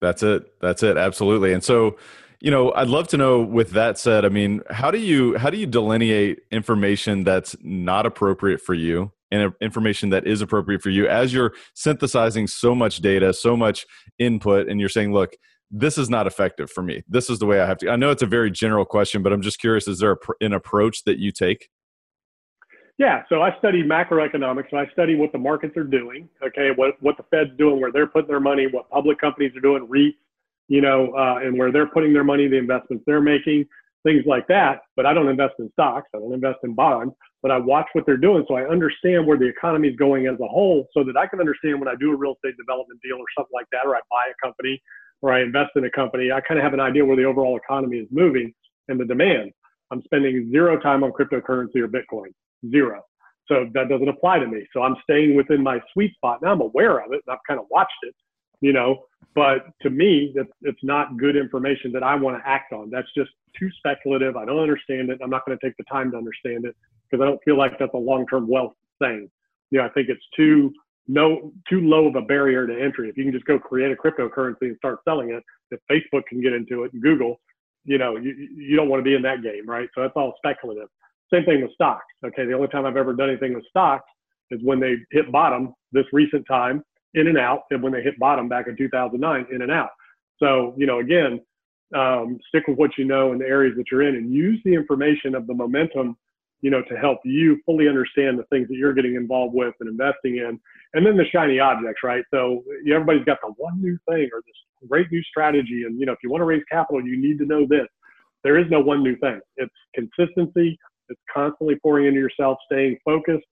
That's it. That's it. Absolutely. And so, you know, I'd love to know with that said, I mean, how do you how do you delineate information that's not appropriate for you and information that is appropriate for you as you're synthesizing so much data, so much input and you're saying, look, this is not effective for me. This is the way I have to. I know it's a very general question, but I'm just curious is there an approach that you take? Yeah, so I study macroeconomics. So I study what the markets are doing. Okay, what what the Fed's doing, where they're putting their money, what public companies are doing, REITs, you know, uh, and where they're putting their money, the investments they're making, things like that. But I don't invest in stocks. I don't invest in bonds. But I watch what they're doing, so I understand where the economy is going as a whole, so that I can understand when I do a real estate development deal or something like that, or I buy a company, or I invest in a company. I kind of have an idea where the overall economy is moving and the demand. I'm spending zero time on cryptocurrency or Bitcoin zero. So that doesn't apply to me. So I'm staying within my sweet spot. Now I'm aware of it and I've kind of watched it, you know, but to me, that it's not good information that I want to act on. That's just too speculative. I don't understand it. I'm not going to take the time to understand it because I don't feel like that's a long-term wealth thing. You know, I think it's too no too low of a barrier to entry. If you can just go create a cryptocurrency and start selling it, if Facebook can get into it and Google, you know, you, you don't want to be in that game, right? So that's all speculative. Same thing with stocks. Okay, the only time I've ever done anything with stocks is when they hit bottom this recent time, in and out, and when they hit bottom back in 2009, in and out. So, you know, again, um, stick with what you know in the areas that you're in and use the information of the momentum, you know, to help you fully understand the things that you're getting involved with and investing in. And then the shiny objects, right? So everybody's got the one new thing or this great new strategy. And, you know, if you want to raise capital, you need to know this. There is no one new thing. It's consistency, it's constantly pouring into yourself, staying focused.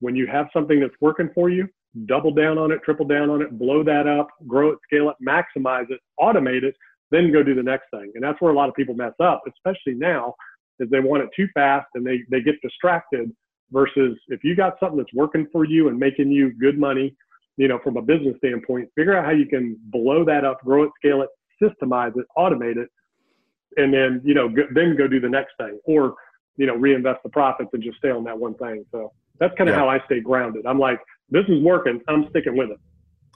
When you have something that's working for you, double down on it, triple down on it, blow that up, grow it, scale it, maximize it, automate it, then go do the next thing. And that's where a lot of people mess up, especially now, is they want it too fast and they, they get distracted versus if you got something that's working for you and making you good money, you know, from a business standpoint, figure out how you can blow that up, grow it, scale it, systemize it, automate it, and then, you know, go, then go do the next thing. Or you know, reinvest the profits and just stay on that one thing. So that's kind of yeah. how I stay grounded. I'm like, this is working. I'm sticking with it.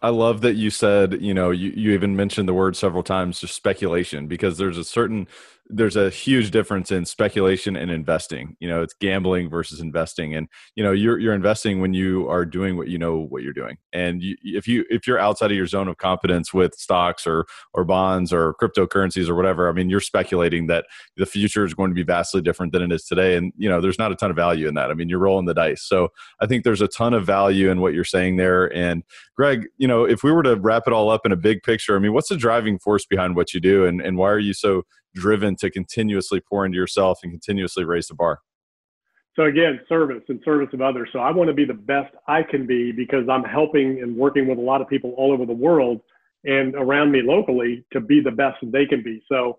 I love that you said, you know, you, you even mentioned the word several times, just speculation, because there's a certain there's a huge difference in speculation and investing. You know, it's gambling versus investing, and you know, you're you're investing when you are doing what you know what you're doing. And you, if you if you're outside of your zone of competence with stocks or or bonds or cryptocurrencies or whatever, I mean, you're speculating that the future is going to be vastly different than it is today. And you know, there's not a ton of value in that. I mean, you're rolling the dice. So I think there's a ton of value in what you're saying there. And Greg, you know, if we were to wrap it all up in a big picture, I mean, what's the driving force behind what you do, and and why are you so driven to continuously pour into yourself and continuously raise the bar? So again, service and service of others. So I want to be the best I can be because I'm helping and working with a lot of people all over the world and around me locally to be the best they can be. So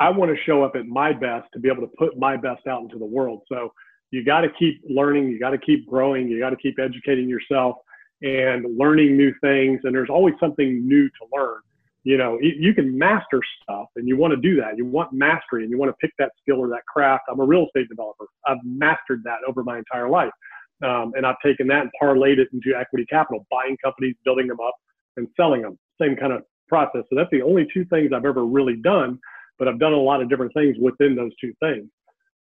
I want to show up at my best to be able to put my best out into the world. So you got to keep learning, you got to keep growing, you got to keep educating yourself and learning new things. And there's always something new to learn. You know, you can master stuff and you want to do that. You want mastery and you want to pick that skill or that craft. I'm a real estate developer. I've mastered that over my entire life. Um, and I've taken that and parlayed it into equity capital, buying companies, building them up, and selling them. Same kind of process. So that's the only two things I've ever really done, but I've done a lot of different things within those two things.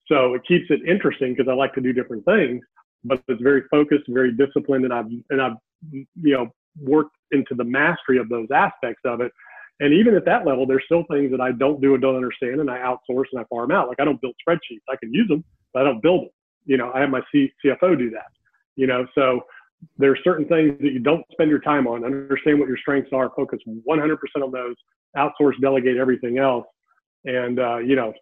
So it keeps it interesting because I like to do different things, but it's very focused, very disciplined, and I've and I've you know worked into the mastery of those aspects of it. And even at that level, there's still things that I don't do and don't understand, and I outsource and I farm out. Like I don't build spreadsheets. I can use them, but I don't build them. You know, I have my C- CFO do that. You know, so there are certain things that you don't spend your time on. Understand what your strengths are. Focus 100% on those. Outsource, delegate everything else, and uh, you know,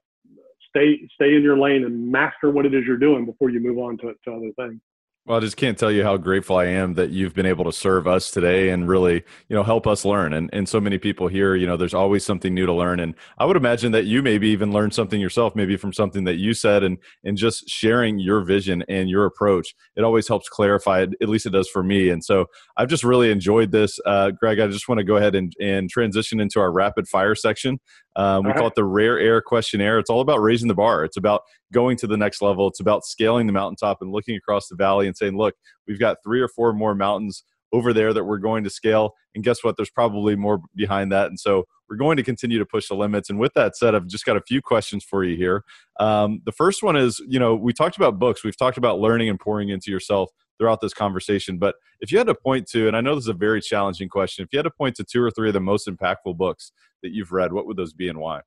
stay stay in your lane and master what it is you're doing before you move on to, to other things. Well, I just can't tell you how grateful I am that you've been able to serve us today and really, you know, help us learn. And and so many people here, you know, there's always something new to learn. And I would imagine that you maybe even learned something yourself, maybe from something that you said, and and just sharing your vision and your approach. It always helps clarify. It, at least it does for me. And so I've just really enjoyed this, uh, Greg. I just want to go ahead and and transition into our rapid fire section. Um, we call it the rare air questionnaire. It's all about raising the bar. It's about going to the next level. It's about scaling the mountaintop and looking across the valley and saying, look, we've got three or four more mountains over there that we're going to scale. And guess what? There's probably more behind that. And so we're going to continue to push the limits. And with that said, I've just got a few questions for you here. Um, the first one is, you know, we talked about books, we've talked about learning and pouring into yourself throughout this conversation. But if you had to point to, and I know this is a very challenging question, if you had to point to two or three of the most impactful books that you've read, what would those be and why?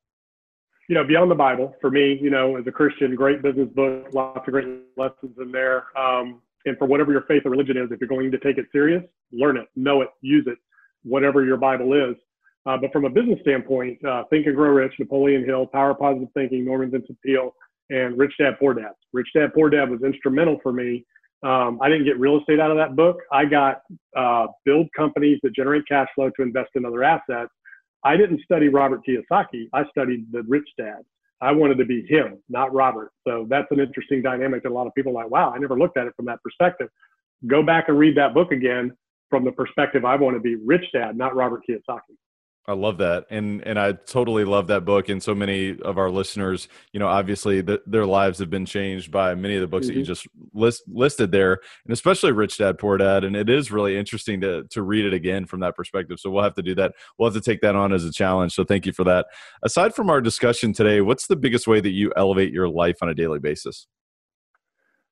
You know, beyond the Bible, for me, you know, as a Christian, great business book, lots of great lessons in there. Um, and for whatever your faith or religion is, if you're going to take it serious, learn it, know it, use it, whatever your Bible is. Uh, but from a business standpoint, uh, Think and Grow Rich, Napoleon Hill, Power Positive Thinking, Norman Vincent Peale, and Rich Dad Poor Dad. Rich Dad Poor Dad was instrumental for me um, I didn't get real estate out of that book. I got uh, build companies that generate cash flow to invest in other assets. I didn't study Robert Kiyosaki. I studied the rich dad. I wanted to be him, not Robert. So that's an interesting dynamic that a lot of people are like, wow, I never looked at it from that perspective. Go back and read that book again from the perspective I want to be rich dad, not Robert Kiyosaki. I love that, and and I totally love that book. And so many of our listeners, you know, obviously the, their lives have been changed by many of the books mm-hmm. that you mm-hmm. just list, listed there, and especially Rich Dad Poor Dad. And it is really interesting to to read it again from that perspective. So we'll have to do that. We'll have to take that on as a challenge. So thank you for that. Aside from our discussion today, what's the biggest way that you elevate your life on a daily basis?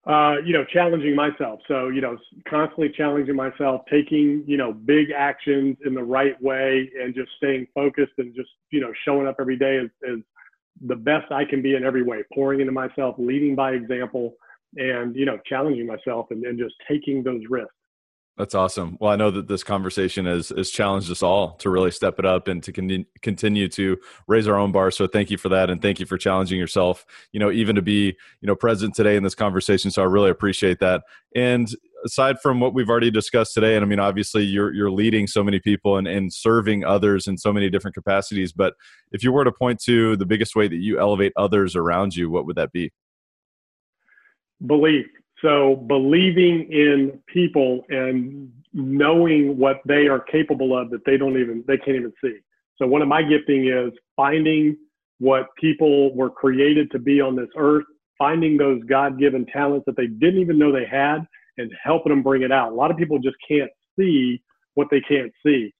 Uh, you know, challenging myself. So, you know, constantly challenging myself, taking, you know, big actions in the right way and just staying focused and just, you know, showing up every day as the best I can be in every way, pouring into myself, leading by example, and, you know, challenging myself and, and just taking those risks. That's awesome. Well, I know that this conversation has, has challenged us all to really step it up and to con- continue to raise our own bar. So thank you for that. And thank you for challenging yourself, you know, even to be, you know, present today in this conversation. So I really appreciate that. And aside from what we've already discussed today, and I mean, obviously you're, you're leading so many people and, and serving others in so many different capacities. But if you were to point to the biggest way that you elevate others around you, what would that be? Belief so believing in people and knowing what they are capable of that they don't even they can't even see. So one of my gifting is finding what people were created to be on this earth, finding those God-given talents that they didn't even know they had and helping them bring it out. A lot of people just can't see what they can't see.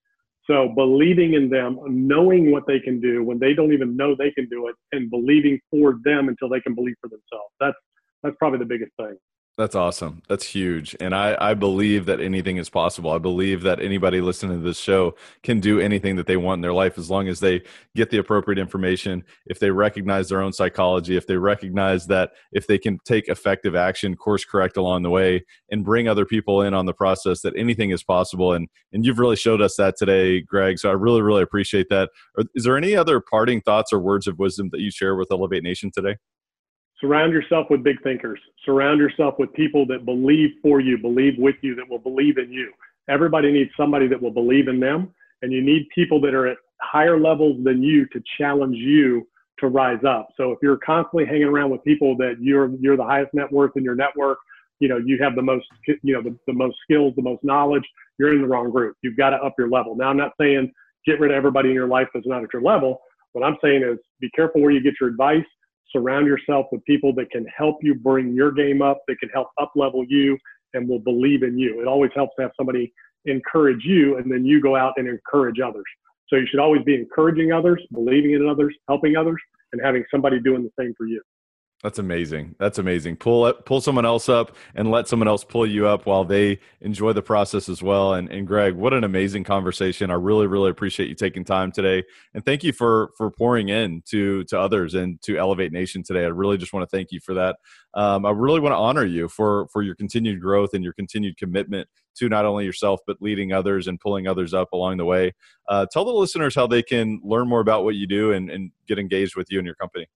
So believing in them, knowing what they can do when they don't even know they can do it and believing for them until they can believe for themselves. That's that's probably the biggest thing. That's awesome. That's huge. And I, I believe that anything is possible. I believe that anybody listening to this show can do anything that they want in their life as long as they get the appropriate information, if they recognize their own psychology, if they recognize that if they can take effective action, course correct along the way, and bring other people in on the process, that anything is possible. And and you've really showed us that today, Greg. So I really, really appreciate that. Is there any other parting thoughts or words of wisdom that you share with Elevate Nation today? Surround yourself with big thinkers. Surround yourself with people that believe for you, believe with you, that will believe in you. Everybody needs somebody that will believe in them, and you need people that are at higher levels than you to challenge you to rise up. So if you're constantly hanging around with people that you're you're the highest net worth in your network, you know you have the most you know the, the most skills, the most knowledge, you're in the wrong group. You've got to up your level. Now I'm not saying get rid of everybody in your life that's not at your level. What I'm saying is be careful where you get your advice. Surround yourself with people that can help you bring your game up, that can help up level you and will believe in you. It always helps to have somebody encourage you and then you go out and encourage others. So you should always be encouraging others, believing in others, helping others, and having somebody doing the same for you. That's amazing. That's amazing. Pull pull someone else up and let someone else pull you up while they enjoy the process as well. And, and Greg, what an amazing conversation. I really, really appreciate you taking time today. And thank you for for pouring in to to others and to Elevate Nation today. I really just want to thank you for that. Um, I really want to honor you for for your continued growth and your continued commitment to not only yourself but leading others and pulling others up along the way. Uh, tell the listeners how they can learn more about what you do and, and get engaged with you and your company.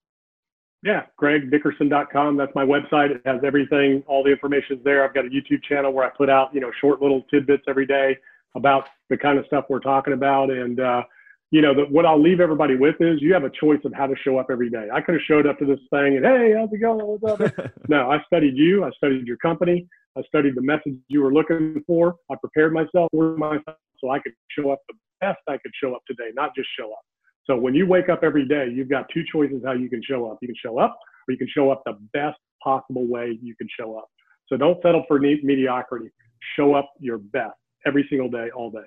Yeah, gregdickerson.com. That's my website. It has everything, all the information is there. I've got a YouTube channel where I put out, you know, short little tidbits every day about the kind of stuff we're talking about. And, uh, you know, the, what I'll leave everybody with is you have a choice of how to show up every day. I could have showed up to this thing and, hey, how's it going? What's up? no, I studied you. I studied your company. I studied the message you were looking for. I prepared myself for myself so I could show up the best I could show up today, not just show up. So when you wake up every day, you've got two choices how you can show up. You can show up or you can show up the best possible way you can show up. So don't settle for mediocrity. Show up your best every single day, all day.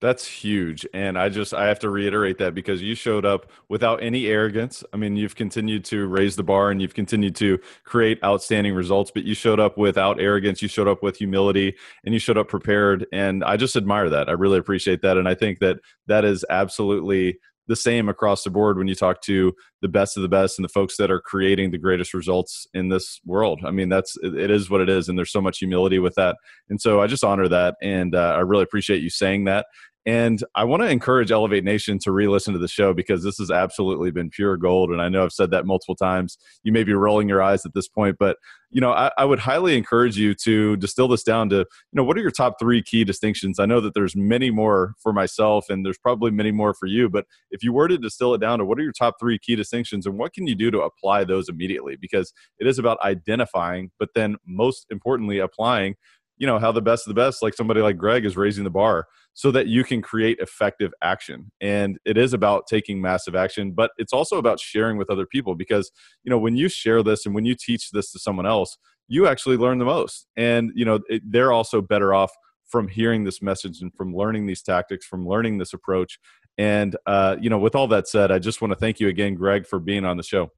That's huge. And I just, I have to reiterate that because you showed up without any arrogance. I mean, you've continued to raise the bar and you've continued to create outstanding results, but you showed up without arrogance. You showed up with humility and you showed up prepared. And I just admire that. I really appreciate that. And I think that that is absolutely the same across the board when you talk to the best of the best and the folks that are creating the greatest results in this world. I mean, that's it is what it is, and there's so much humility with that. And so I just honor that, and uh, I really appreciate you saying that. And I want to encourage Elevate Nation to re listen to the show because this has absolutely been pure gold. And I know I've said that multiple times. You may be rolling your eyes at this point, but you know, I, I, would highly encourage you to distill this down to, you know, what are your top three key distinctions? I know that there's many more for myself and there's probably many more for you, but if you were to distill it down to what are your top three key distinctions and what can you do to apply those immediately? Because it is about identifying, but then most importantly, applying you know how the best of the best like somebody like greg is raising the bar so that you can create effective action. And it is about taking massive action but it's also about sharing with other people because you know when you share this and when you teach this to someone else you actually learn the most. And you know it, they're also better off from hearing this message and from learning these tactics from learning this approach. And uh, you know with all that said i just want to thank you again greg for being on the show.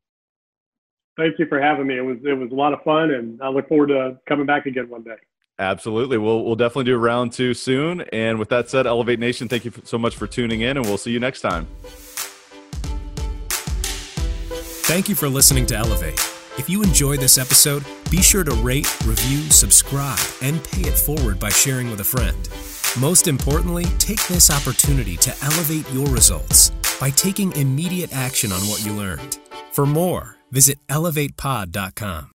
Thank you for having me. It was it was a lot of fun and i look forward to coming back again one day Absolutely. We'll, we'll definitely do round two soon. And with that said, Elevate Nation, thank you so much for tuning in, and we'll see you next time. Thank you for listening to Elevate. If you enjoyed this episode, be sure to rate, review, subscribe, and pay it forward by sharing with a friend. Most importantly, take this opportunity to elevate your results by taking immediate action on what you learned. For more, visit elevatepod.com.